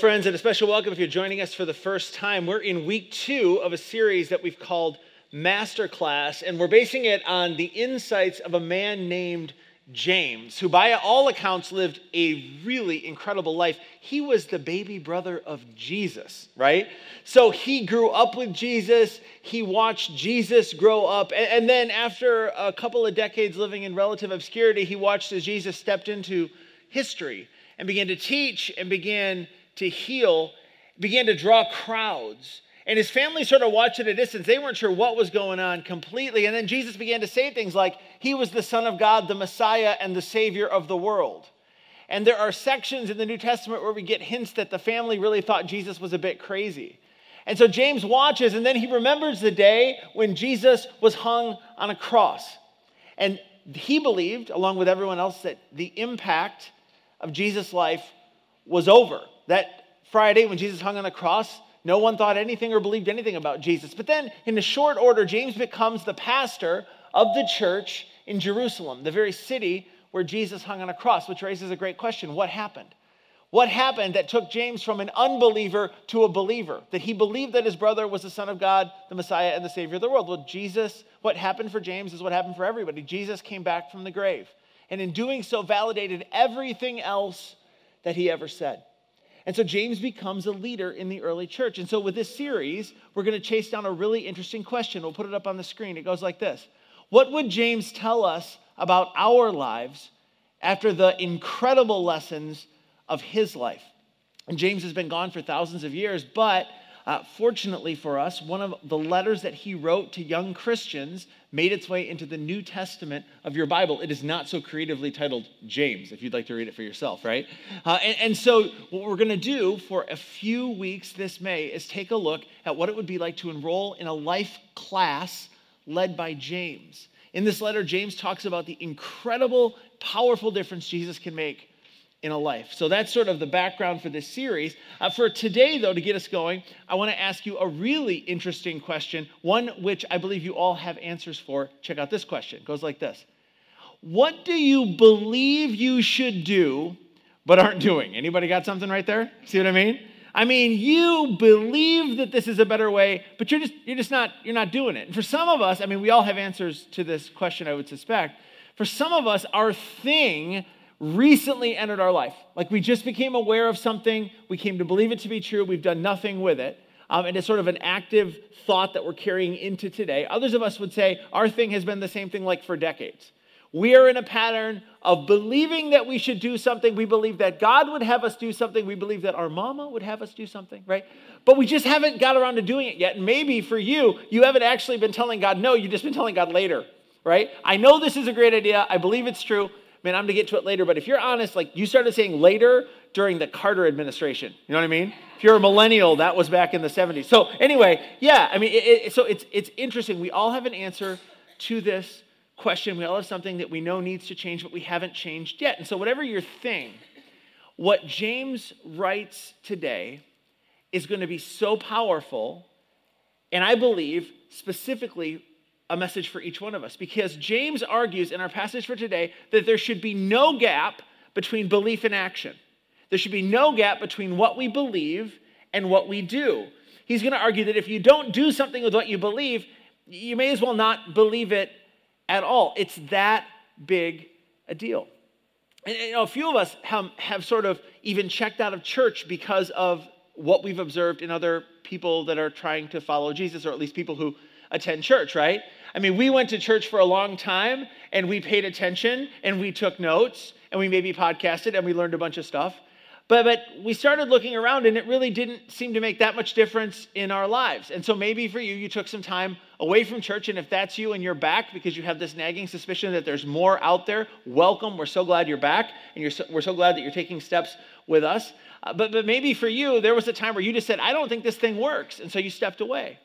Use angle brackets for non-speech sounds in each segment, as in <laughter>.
Friends, and a special welcome if you're joining us for the first time. We're in week two of a series that we've called Masterclass, and we're basing it on the insights of a man named James, who, by all accounts, lived a really incredible life. He was the baby brother of Jesus, right? So he grew up with Jesus. He watched Jesus grow up. And then, after a couple of decades living in relative obscurity, he watched as Jesus stepped into history and began to teach and began to heal, began to draw crowds. And his family sort of watched at a distance. They weren't sure what was going on completely. And then Jesus began to say things like, He was the Son of God, the Messiah, and the Savior of the world. And there are sections in the New Testament where we get hints that the family really thought Jesus was a bit crazy. And so James watches, and then he remembers the day when Jesus was hung on a cross. And he believed, along with everyone else, that the impact of Jesus' life was over. That Friday, when Jesus hung on the cross, no one thought anything or believed anything about Jesus. But then, in a short order, James becomes the pastor of the church in Jerusalem, the very city where Jesus hung on a cross, which raises a great question what happened? What happened that took James from an unbeliever to a believer? That he believed that his brother was the Son of God, the Messiah, and the Savior of the world. Well, Jesus, what happened for James is what happened for everybody. Jesus came back from the grave and in doing so, validated everything else that he ever said. And so James becomes a leader in the early church. And so with this series, we're going to chase down a really interesting question. We'll put it up on the screen. It goes like this What would James tell us about our lives after the incredible lessons of his life? And James has been gone for thousands of years, but uh, fortunately for us, one of the letters that he wrote to young Christians made its way into the New Testament of your Bible. It is not so creatively titled James, if you'd like to read it for yourself, right? Uh, and, and so, what we're going to do for a few weeks this May is take a look at what it would be like to enroll in a life class led by James. In this letter, James talks about the incredible, powerful difference Jesus can make in a life. So that's sort of the background for this series. Uh, for today, though, to get us going, I want to ask you a really interesting question, one which I believe you all have answers for. Check out this question. It goes like this What do you believe you should do but aren't doing? Anybody got something right there? See what I mean? I mean, you believe that this is a better way, but you're just you're just not you're not doing it. And for some of us, I mean, we all have answers to this question, I would suspect. For some of us, our thing recently entered our life. Like we just became aware of something, we came to believe it to be true, we've done nothing with it. Um, and it's sort of an active thought that we're carrying into today. Others of us would say our thing has been the same thing like for decades. We are in a pattern of believing that we should do something. We believe that God would have us do something. We believe that our mama would have us do something, right? But we just haven't got around to doing it yet. Maybe for you, you haven't actually been telling God no, you've just been telling God later, right? I know this is a great idea. I believe it's true man, I'm going to get to it later, but if you're honest, like you started saying later during the Carter administration. You know what I mean? If you're a millennial, that was back in the 70s. So anyway, yeah, I mean, it, it, so it's, it's interesting. We all have an answer to this question. We all have something that we know needs to change, but we haven't changed yet. And so whatever your thing, what James writes today is going to be so powerful, and I believe specifically a message for each one of us because James argues in our passage for today that there should be no gap between belief and action. There should be no gap between what we believe and what we do. He's going to argue that if you don't do something with what you believe, you may as well not believe it at all. It's that big a deal. And you know, a few of us have, have sort of even checked out of church because of what we've observed in other people that are trying to follow Jesus, or at least people who attend church, right? I mean, we went to church for a long time and we paid attention and we took notes and we maybe podcasted and we learned a bunch of stuff. But, but we started looking around and it really didn't seem to make that much difference in our lives. And so maybe for you, you took some time away from church. And if that's you and you're back because you have this nagging suspicion that there's more out there, welcome. We're so glad you're back. And so, we're so glad that you're taking steps with us. Uh, but, but maybe for you, there was a time where you just said, I don't think this thing works. And so you stepped away.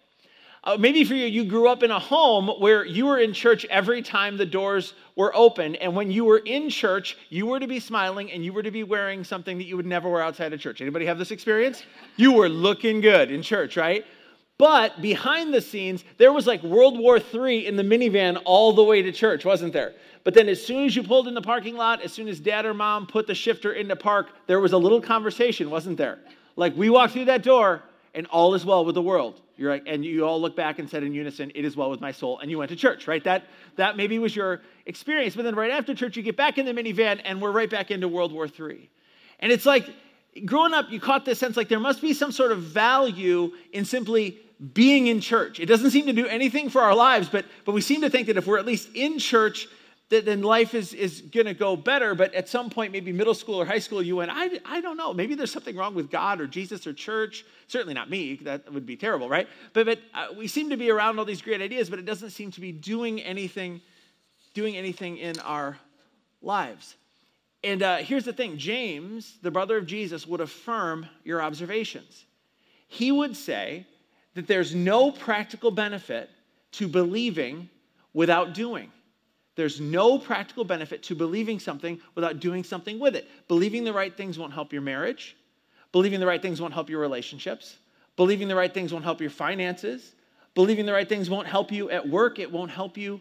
Uh, maybe for you, you grew up in a home where you were in church every time the doors were open. And when you were in church, you were to be smiling and you were to be wearing something that you would never wear outside of church. Anybody have this experience? You were looking good in church, right? But behind the scenes, there was like World War III in the minivan all the way to church, wasn't there? But then as soon as you pulled in the parking lot, as soon as dad or mom put the shifter in the park, there was a little conversation, wasn't there? Like we walked through that door and all is well with the world. You're like, and you all look back and said in unison, it is well with my soul. And you went to church, right? That, that maybe was your experience. But then right after church, you get back in the minivan and we're right back into World War III. And it's like, growing up, you caught this sense like there must be some sort of value in simply being in church. It doesn't seem to do anything for our lives, but, but we seem to think that if we're at least in church, that then life is, is going to go better. But at some point, maybe middle school or high school, you went, I, I don't know. Maybe there's something wrong with God or Jesus or church. Certainly not me. That would be terrible, right? But, but uh, we seem to be around all these great ideas, but it doesn't seem to be doing anything, doing anything in our lives. And uh, here's the thing James, the brother of Jesus, would affirm your observations. He would say that there's no practical benefit to believing without doing. There's no practical benefit to believing something without doing something with it. Believing the right things won't help your marriage. Believing the right things won't help your relationships. Believing the right things won't help your finances. Believing the right things won't help you at work. It won't help you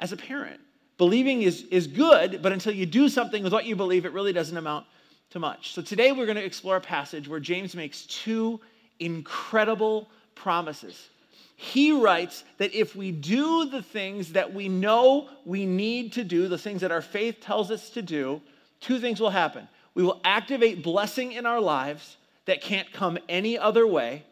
as a parent. Believing is, is good, but until you do something with what you believe, it really doesn't amount to much. So today we're going to explore a passage where James makes two incredible promises. He writes that if we do the things that we know we need to do, the things that our faith tells us to do, two things will happen. We will activate blessing in our lives that can't come any other way,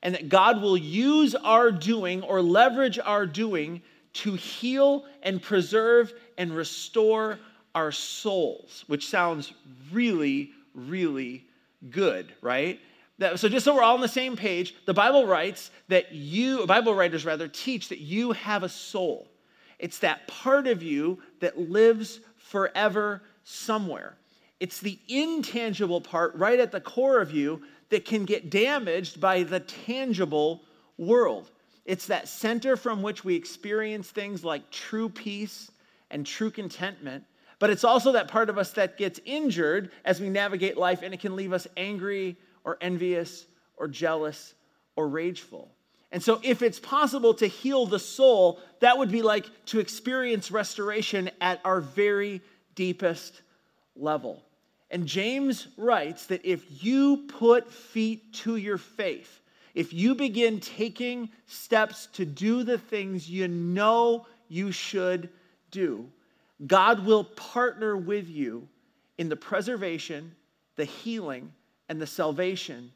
and that God will use our doing or leverage our doing to heal and preserve and restore our souls, which sounds really, really good, right? That, so just so we're all on the same page, the Bible writes that you, Bible writers rather, teach that you have a soul. It's that part of you that lives forever somewhere. It's the intangible part right at the core of you that can get damaged by the tangible world. It's that center from which we experience things like true peace and true contentment. But it's also that part of us that gets injured as we navigate life, and it can leave us angry or envious or jealous or rageful. And so, if it's possible to heal the soul, that would be like to experience restoration at our very deepest level. And James writes that if you put feet to your faith, if you begin taking steps to do the things you know you should do, God will partner with you in the preservation, the healing, and the salvation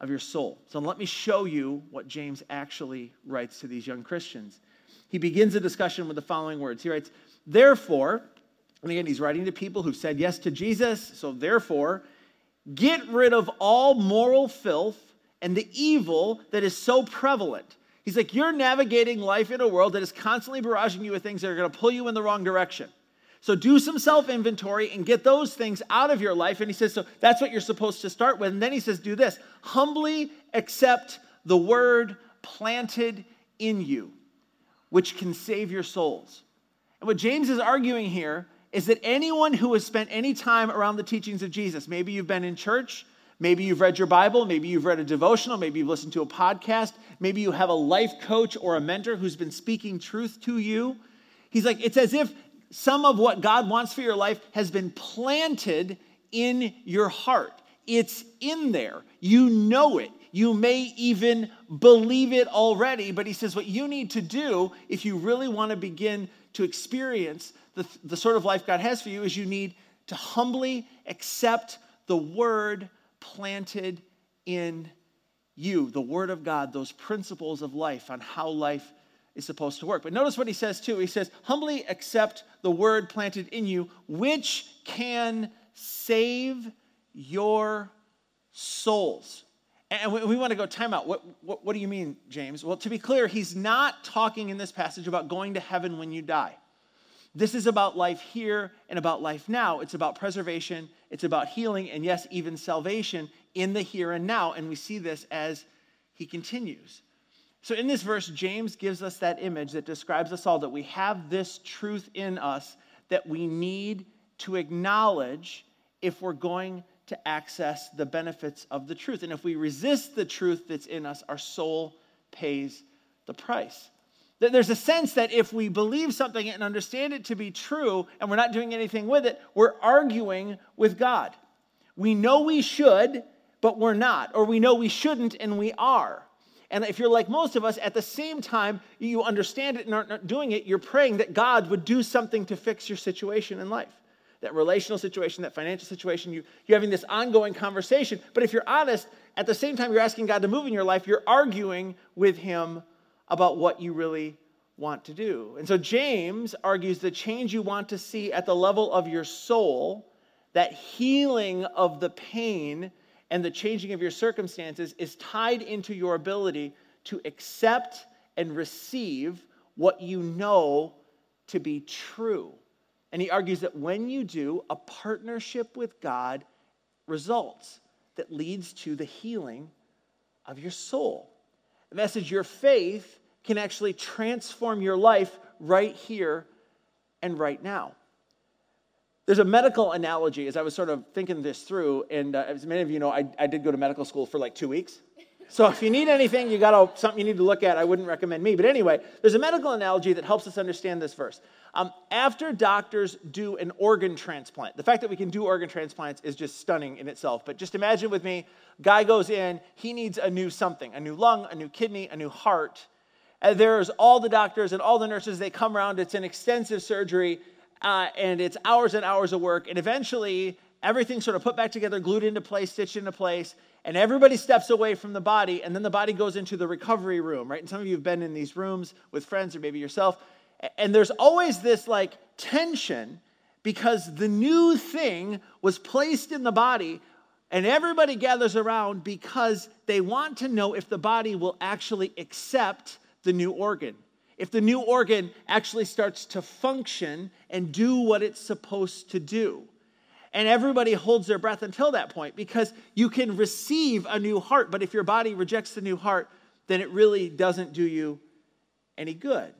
of your soul. So let me show you what James actually writes to these young Christians. He begins a discussion with the following words. He writes, Therefore, and again, he's writing to people who've said yes to Jesus. So, therefore, get rid of all moral filth and the evil that is so prevalent. He's like, you're navigating life in a world that is constantly barraging you with things that are going to pull you in the wrong direction. So do some self inventory and get those things out of your life. And he says, so that's what you're supposed to start with. And then he says, do this humbly accept the word planted in you, which can save your souls. And what James is arguing here is that anyone who has spent any time around the teachings of Jesus, maybe you've been in church, Maybe you've read your Bible, maybe you've read a devotional, maybe you've listened to a podcast, maybe you have a life coach or a mentor who's been speaking truth to you. He's like, it's as if some of what God wants for your life has been planted in your heart. It's in there. You know it. You may even believe it already, but he says what you need to do if you really want to begin to experience the, the sort of life God has for you is you need to humbly accept the word planted in you, the Word of God, those principles of life on how life is supposed to work. But notice what he says too. He says, humbly accept the Word planted in you, which can save your souls. And we, want to go time out. What, what, what do you mean, James? Well, to be clear, he's not talking in this passage about going to heaven when you die. This is about life here and about life now. It's about preservation, it's about healing, and yes, even salvation in the here and now. And we see this as he continues. So, in this verse, James gives us that image that describes us all that we have this truth in us that we need to acknowledge if we're going to access the benefits of the truth. And if we resist the truth that's in us, our soul pays the price. There's a sense that if we believe something and understand it to be true and we're not doing anything with it, we're arguing with God. We know we should, but we're not. Or we know we shouldn't and we are. And if you're like most of us, at the same time you understand it and aren't doing it, you're praying that God would do something to fix your situation in life. That relational situation, that financial situation, you, you're having this ongoing conversation. But if you're honest, at the same time you're asking God to move in your life, you're arguing with Him about what you really want to do. And so James argues the change you want to see at the level of your soul, that healing of the pain and the changing of your circumstances is tied into your ability to accept and receive what you know to be true. And he argues that when you do, a partnership with God results that leads to the healing of your soul. The message, your faith can actually transform your life right here and right now. There's a medical analogy as I was sort of thinking this through, and uh, as many of you know, I, I did go to medical school for like two weeks. So if you need anything, you got something you need to look at. I wouldn't recommend me, but anyway, there's a medical analogy that helps us understand this verse. Um, after doctors do an organ transplant, the fact that we can do organ transplants is just stunning in itself. But just imagine with me, guy goes in, he needs a new something, a new lung, a new kidney, a new heart. And there's all the doctors and all the nurses. They come around. It's an extensive surgery uh, and it's hours and hours of work. And eventually, everything's sort of put back together, glued into place, stitched into place, and everybody steps away from the body, and then the body goes into the recovery room, right? And some of you have been in these rooms with friends or maybe yourself, and there's always this like tension because the new thing was placed in the body, and everybody gathers around because they want to know if the body will actually accept the new organ if the new organ actually starts to function and do what it's supposed to do. And everybody holds their breath until that point because you can receive a new heart, but if your body rejects the new heart, then it really doesn't do you any good.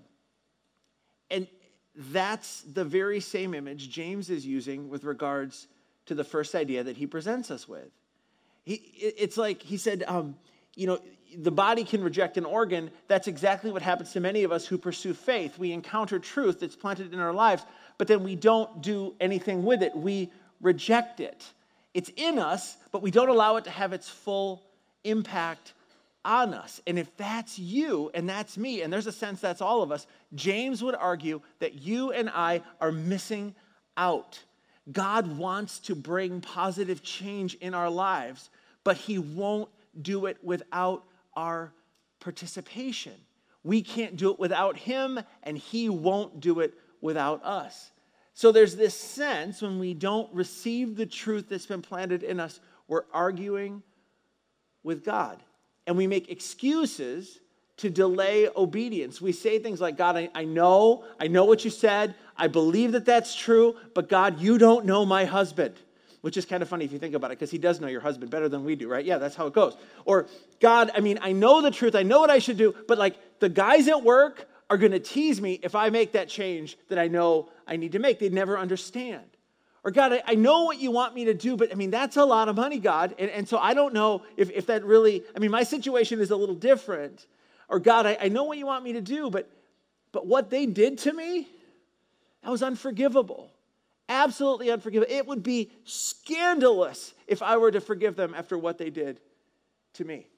And that's the very same image James is using with regards to the first idea that he presents us with. He, it's like he said, um, you know, the body can reject an organ. That's exactly what happens to many of us who pursue faith. We encounter truth that's planted in our lives, but then we don't do anything with it. We reject it. It's in us, but we don't allow it to have its full impact on us. And if that's you and that's me, and there's a sense that's all of us, James would argue that you and I are missing out. God wants to bring positive change in our lives, but He won't do it without our participation. We can't do it without Him, and He won't do it without us. So there's this sense when we don't receive the truth that's been planted in us, we're arguing with God. And we make excuses to delay obedience. We say things like, God, I, I, know, I know what you said. I believe that that's true, but God, you don't know my husband which is kind of funny if you think about it, because he does know your husband better than we do, right? Yeah, that's how it goes. Or, God, I mean, I know the truth, I know what I should do, but like the guys at work are going to tease me if I make that change that I know I need to make. They'd never understand. Or, God, I, I know what you want me to do, but I mean, that's a lot of money, God. And, and so I don't know if, if that really, I mean, my situation is a little different. Or, God, I, I know what you want me to do, but, but what they did to me, that was unforgivable absolutely unforgivable. It would be scandalous if I were to forgive them after what they did to me.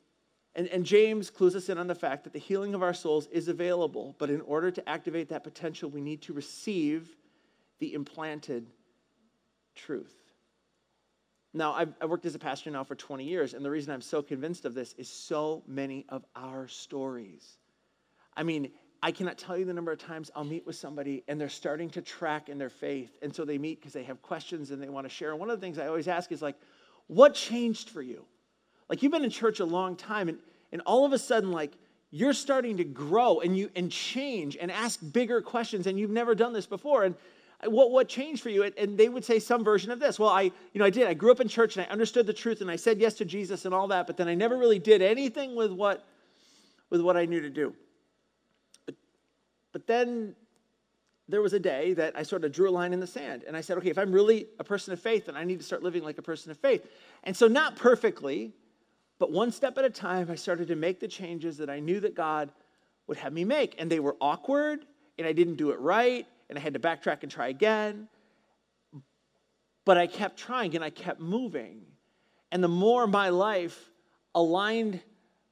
And, and, James clues us in on the fact that the healing of our souls is available, but in order to activate that potential, we need to receive the implanted truth. Now, I've, I've worked as a pastor now for 20 years, and the reason I'm so convinced of this is so many of our stories. I mean, I cannot tell you the number of times I'll meet with somebody and they're starting to track in their faith. And so they meet because they have questions and they want to share. And one of the things I always ask is like, what changed for you? Like you've been in church a long time and, and all of a sudden, like you're starting to grow and you and change and ask bigger questions and you've never done this before. And what, what changed for you? And they would say some version of this. Well, I, you know, I did. I grew up in church and I understood the truth and I said yes to Jesus and all that, but then I never really did anything with what with what I knew to do. But then there was a day that I sort of drew a line in the sand and I said, okay, if I'm really a person of faith, then I need to start living like a person of faith. And so, not perfectly, but one step at a time, I started to make the changes that I knew that God would have me make. And they were awkward, and I didn't do it right, and I had to backtrack and try again. But I kept trying and I kept moving. And the more my life aligned,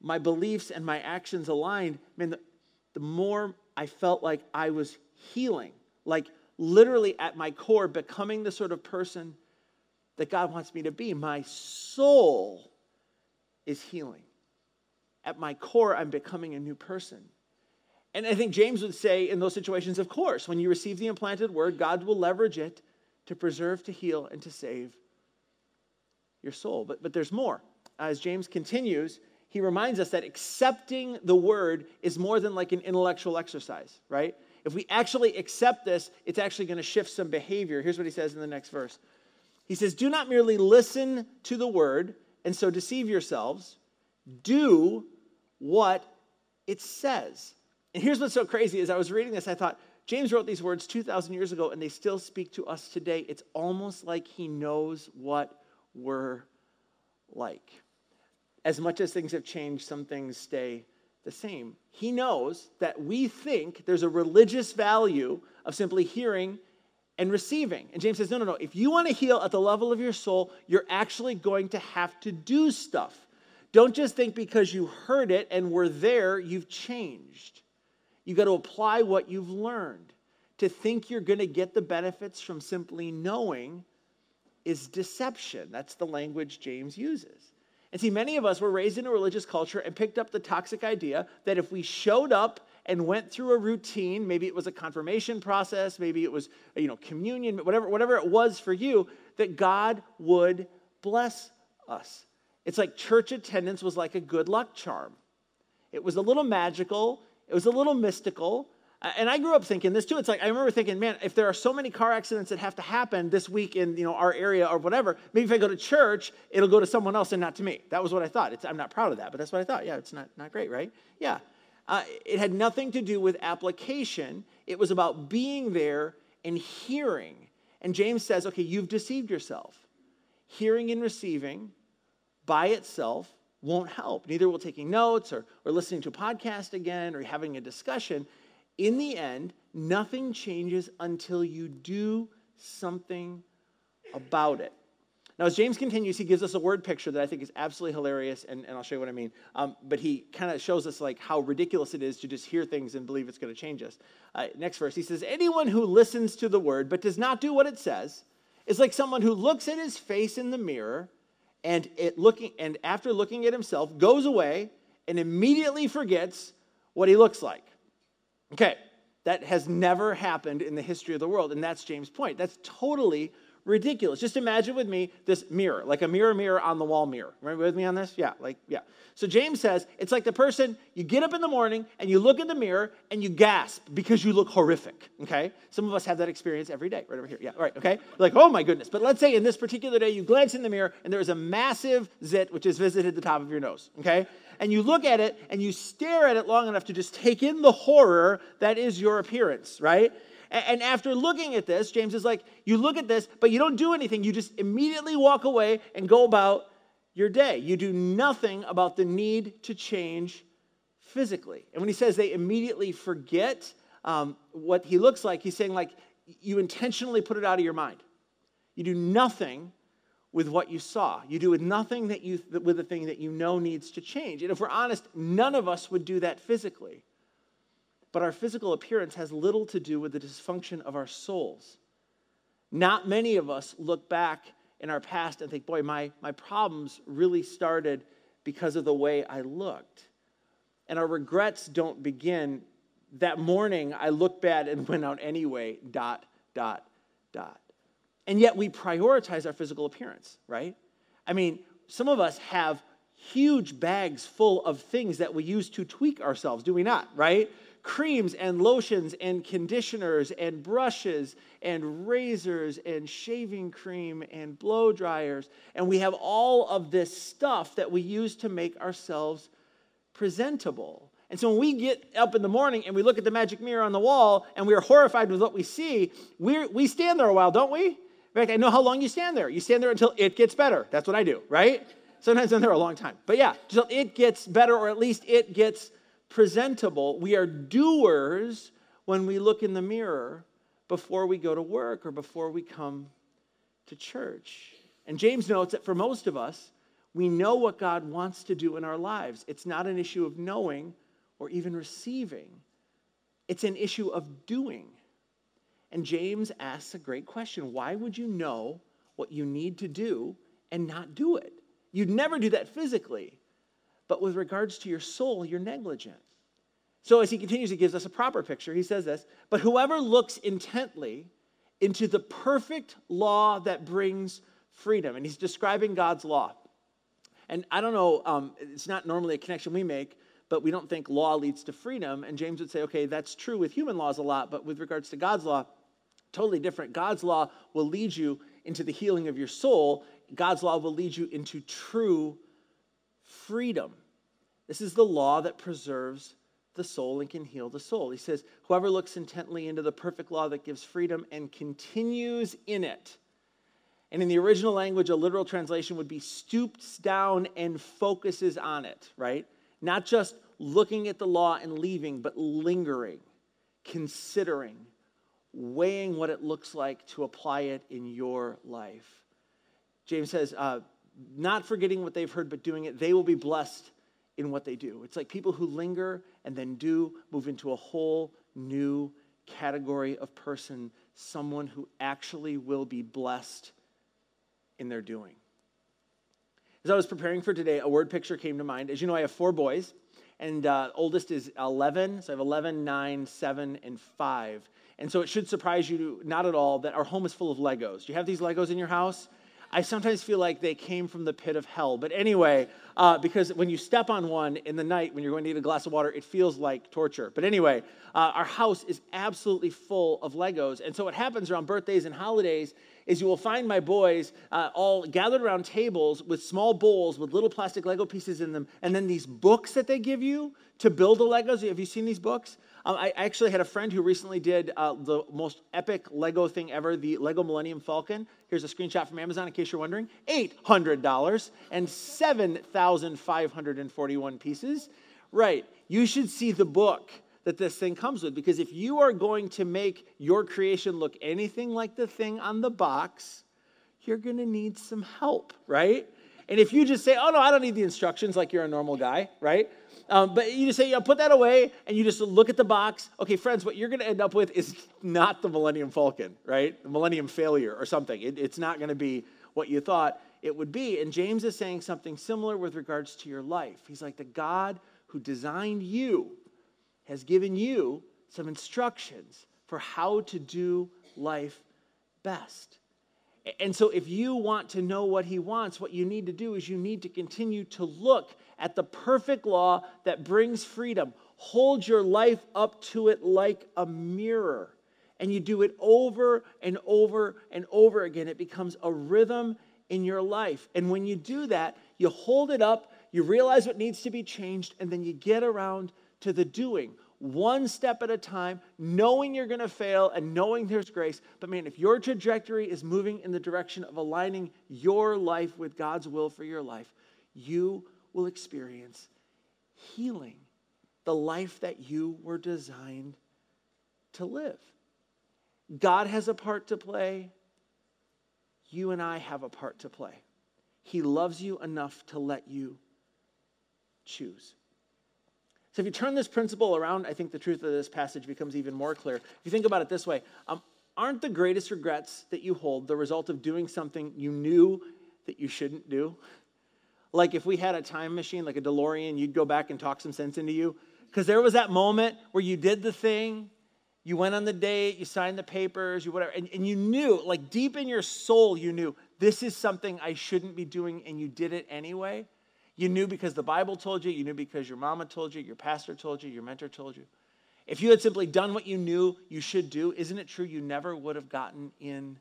my beliefs and my actions aligned, man, the, the more I felt like I was healing, like literally at my core, becoming the sort of person that God wants me to be. My soul is healing. At my core, I'm becoming a new person. And I think James would say in those situations, of course, when you receive the implanted word, God will leverage it to preserve, to heal, and to save your soul. But, but there's more. As James continues, he reminds us that accepting the word is more than like an intellectual exercise, right? If we actually accept this, it's actually going to shift some behavior. Here's what he says in the next verse He says, Do not merely listen to the word and so deceive yourselves, do what it says. And here's what's so crazy as I was reading this, I thought, James wrote these words 2,000 years ago and they still speak to us today. It's almost like he knows what we're like. As much as things have changed, some things stay the same. He knows that we think there's a religious value of simply hearing and receiving. And James says, no, no, no. If you want to heal at the level of your soul, you're actually going to have to do stuff. Don't just think because you heard it and were there, you've changed. You've got to apply what you've learned. To think you're going to get the benefits from simply knowing is deception. That's the language James uses. And see, many of us were raised in a religious culture and picked up the toxic idea that if we showed up and went through a routine, maybe it was a confirmation process, maybe it was, you know, communion, whatever, whatever it was for you, that God would bless us. It's like church attendance was like a good luck charm. It was a little magical, it was a little mystical. And I grew up thinking this too. It's like I remember thinking, man, if there are so many car accidents that have to happen this week in you know our area or whatever, maybe if I go to church, it'll go to someone else and not to me. That was what I thought. It's, I'm not proud of that, but that's what I thought. Yeah, it's not not great, right? Yeah, uh, it had nothing to do with application. It was about being there and hearing. And James says, okay, you've deceived yourself. Hearing and receiving by itself won't help. Neither will taking notes or, or listening to a podcast again or having a discussion. In the end, nothing changes until you do something about it. Now, as James continues, he gives us a word picture that I think is absolutely hilarious, and, and I'll show you what I mean. Um, but he kind of shows us like how ridiculous it is to just hear things and believe it's going to change us. Uh, next verse, he says, "Anyone who listens to the word but does not do what it says is like someone who looks at his face in the mirror and it looking and after looking at himself goes away and immediately forgets what he looks like. Okay, that has never happened in the history of the world and that's James' point. That's totally ridiculous. Just imagine with me this mirror, like a mirror, mirror on the wall mirror. Remember with me on this? Yeah, like, yeah. So James says it's like the person, you get up in the morning and you look in the mirror and you gasp because you look horrific, okay? Some of us have that experience every day, right over here. Yeah, all right, okay? Like, oh my goodness. But let's say in this particular day, you glance in the mirror and there is a massive zit which has visited the top of your nose, okay? And you look at it and you stare at it long enough to just take in the horror that is your appearance, right? And after looking at this, James is like, you look at this, but you don't do anything. You just immediately walk away and go about your day. You do nothing about the need to change physically. And when he says they immediately forget um, what he looks like, he's saying, like, you intentionally put it out of your mind. You do nothing with what you saw. You do with nothing that you with the thing that you know needs to change. And if we're honest, none of us would do that physically. But our physical appearance has little to do with the dysfunction of our souls. Not many of us look back in our past and think, boy, my, my problems really started because of the way I looked. And our regrets don't begin that morning I looked bad and <laughs> went out anyway, dot, dot, dot. And yet we prioritize our physical appearance, right? I mean, some of us have huge bags full of things that we use to tweak ourselves, do we not, right? Creams and lotions and conditioners and brushes and razors and shaving cream and blow dryers. And we have all of this stuff that we use to make ourselves presentable. And so when we get up in the morning and we look at the magic mirror on the wall and we are horrified with what we see, we we stand there a while, don't we? In fact, I know how long you stand there. You stand there until it gets better. That's what I do, right? Sometimes I'm there a long time. But yeah, until it gets better or at least it gets presentable. We are doers when we look in the mirror before we go to work or before we come to church. And James notes that for most of us, we know what God wants to do in our lives. It's not an issue of knowing or even receiving, it's an issue of doing. And James asks a great question Why would you know what you need to do and not do it? You'd never do that physically, but with regards to your soul, you're negligent. So as he continues, he gives us a proper picture. He says this But whoever looks intently into the perfect law that brings freedom, and he's describing God's law. And I don't know, um, it's not normally a connection we make, but we don't think law leads to freedom. And James would say, okay, that's true with human laws a lot, but with regards to God's law, totally different. God's law will lead you into the healing of your soul, God's law will lead you into true freedom. This is the law that preserves the soul and can heal the soul. He says, Whoever looks intently into the perfect law that gives freedom and continues in it. And in the original language, a literal translation would be stoops down and focuses on it, right? Not just looking at the law and leaving, but lingering, considering, weighing what it looks like to apply it in your life. James says, uh, not forgetting what they've heard, but doing it, they will be blessed in what they do. It's like people who linger and then do move into a whole new category of person, someone who actually will be blessed in their doing. As I was preparing for today, a word picture came to mind. As you know, I have four boys, and uh, oldest is 11. So I have 11, 9, 7, and 5. And so it should surprise you not at all that our home is full of Legos. Do you have these Legos in your house? I sometimes feel like they came from the pit of hell. But anyway, uh, because when you step on one in the night when you're going to eat a glass of water, it feels like torture. But anyway, uh, our house is absolutely full of Legos. And so what happens around birthdays and holidays is you will find my boys uh, all gathered around tables with small bowls with little plastic Lego pieces in them, and then these books that they give you to build the Legos. Have you seen these books? Um, I actually had a friend who recently did uh, the most epic Lego thing ever, the Lego Millennium Falcon. Here's a screenshot from Amazon in case you're wondering $800 and 7,541 pieces. Right, you should see the book that this thing comes with because if you are going to make your creation look anything like the thing on the box, you're going to need some help, right? And if you just say, oh no, I don't need the instructions like you're a normal guy, right? Um, but you just say, yeah, put that away, and you just look at the box. Okay, friends, what you're going to end up with is not the Millennium Falcon, right? The Millennium Failure or something. It, it's not going to be what you thought it would be. And James is saying something similar with regards to your life. He's like, the God who designed you has given you some instructions for how to do life best. And so, if you want to know what he wants, what you need to do is you need to continue to look at the perfect law that brings freedom. Hold your life up to it like a mirror. And you do it over and over and over again. It becomes a rhythm in your life. And when you do that, you hold it up, you realize what needs to be changed, and then you get around to the doing one step at a time, knowing you're going to fail and knowing there's grace. But man, if your trajectory is moving in the direction of aligning your life with God's will for your life, you will experience healing, the life that you were designed to live. God has a part to play. You and I have a part to play. He loves you enough to let you choose. So if you turn this principle around, I think the truth of this passage becomes even more clear. If you think about it this way, um, aren't the greatest regrets that you hold the result of doing something you knew that you shouldn't do? Like if we had a time machine, like a DeLorean, you'd go back and talk some sense into you. Because there was that moment where you did the thing, you went on the date, you signed the papers, you whatever, and, and you knew, like deep in your soul, you knew this is something I shouldn't be doing, and you did it anyway. You knew because the Bible told you, you knew because your mama told you, your pastor told you, your mentor told you. If you had simply done what you knew you should do, isn't it true you never would have gotten in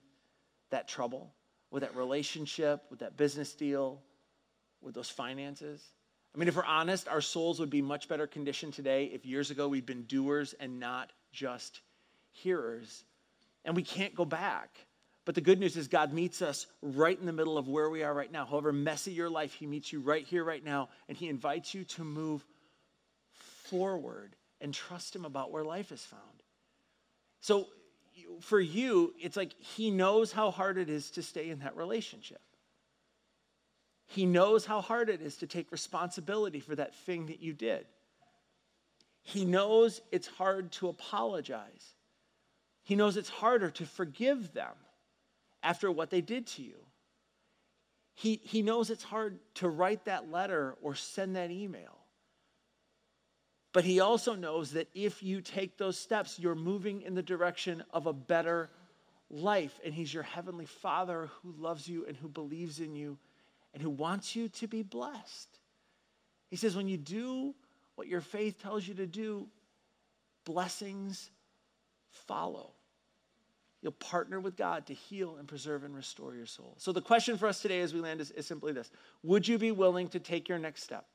that trouble with that relationship, with that business deal, with those finances? I mean, if we're honest, our souls would be much better conditioned today if years ago we'd been doers and not just hearers. And we can't go back. But the good news is, God meets us right in the middle of where we are right now. However messy your life, He meets you right here, right now, and He invites you to move forward and trust Him about where life is found. So for you, it's like He knows how hard it is to stay in that relationship. He knows how hard it is to take responsibility for that thing that you did. He knows it's hard to apologize. He knows it's harder to forgive them after what they did to you. He, he knows it's hard to write that letter or send that email. But he also knows that if you take those steps, you're moving in the direction of a better life. And he's your heavenly father who loves you and who believes in you and who wants you to be blessed. He says, when you do what your faith tells you to do, blessings follow. You'll partner with God to heal and preserve and restore your soul. So, the question for us today as we land is, is simply this Would you be willing to take your next step?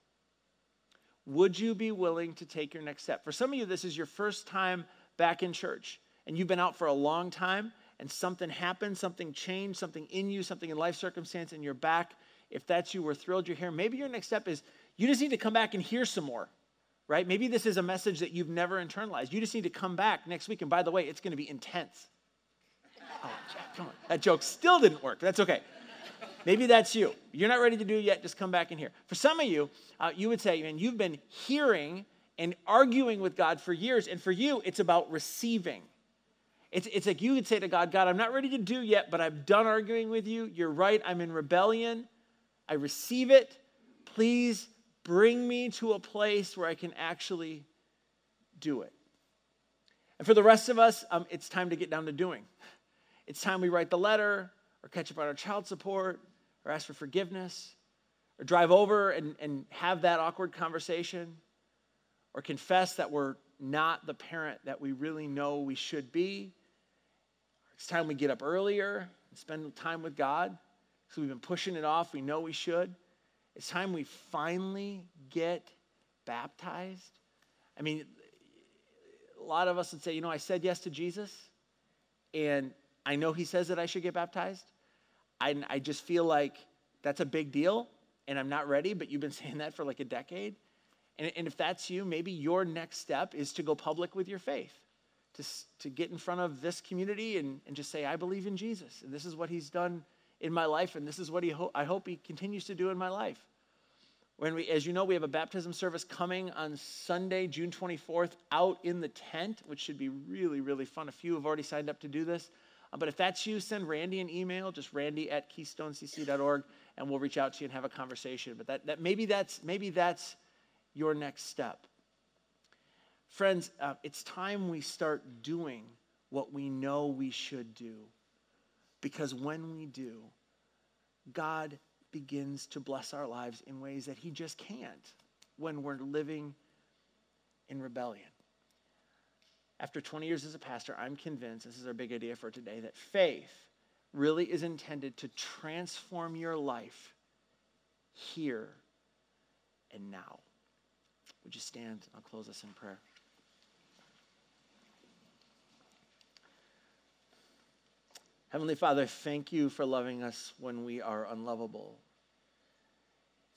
Would you be willing to take your next step? For some of you, this is your first time back in church, and you've been out for a long time, and something happened, something changed, something in you, something in life circumstance, and you're back. If that's you, we're thrilled you're here. Maybe your next step is you just need to come back and hear some more, right? Maybe this is a message that you've never internalized. You just need to come back next week, and by the way, it's going to be intense. Oh, Jack, come on. That joke still didn't work. That's okay. Maybe that's you. You're not ready to do it yet, just come back in here. For some of you, uh, you would say, man, you've been hearing and arguing with God for years, and for you, it's about receiving. It's, it's like you would say to God, God, I'm not ready to do yet, but I'm done arguing with you. You're right, I'm in rebellion. I receive it. Please bring me to a place where I can actually do it. And for the rest of us, um, it's time to get down to doing. It's time we write the letter or catch up on our child support or ask for forgiveness or drive over and, and have that awkward conversation or confess that we're not the parent that we really know we should be. It's time we get up earlier and spend time with God. So we've been pushing it off. We know we should. It's time we finally get baptized. I mean, a lot of us would say, you know, I said yes to Jesus, and I know he says that I should get baptized. I, I just feel like that's a big deal and I'm not ready, but you've been <laughs> saying that for like a decade. And, and if that's you, maybe your next step is to go public with your faith, to, to get in front of this community and, and just say, I believe in Jesus, and this is what he's done in my life, and this is what he ho- I hope he continues to do in my life. When we, as you know, we have a baptism service coming on Sunday, June 24th, out in the tent, which should be really, really fun. A few have already signed up to do this. Uh, but if that's you, send Randy an email, just randy at keystonecc.org, and we'll reach out to you and have a conversation. But that, that maybe, that's, maybe that's your next step. Friends, uh, it's time we start doing what we know we should do. Because when we do, God begins to bless our lives in ways that He just can't when we're living in rebellion after 20 years as a pastor, I'm convinced this is our big idea for today that faith really is intended to transform your life here and now. Would you stand? I'll close us in prayer. Heavenly Father, thank you for loving us when we are unlovable.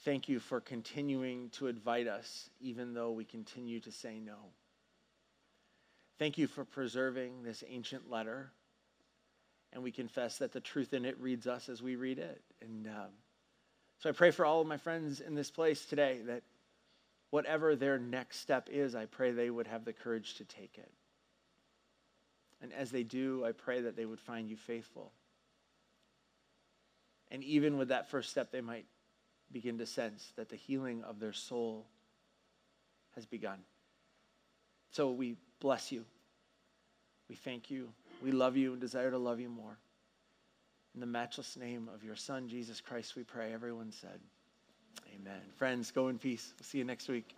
Thank you for continuing to invite us, even though we continue to say no. Thank you for preserving this ancient letter. And we confess that the truth in it reads us as we read it. And um, so I pray for all of my friends in this place today that whatever their next step is, I pray they would have the courage to take it. And as they do, I pray that they would find you faithful. And even with that first step, they might begin to sense that the healing of their soul has begun. So we bless you. We thank you. We love you and desire to love you more. In the matchless name of your Son, Jesus Christ, we pray. Everyone said, Amen. Friends, go in peace. We'll see you next week.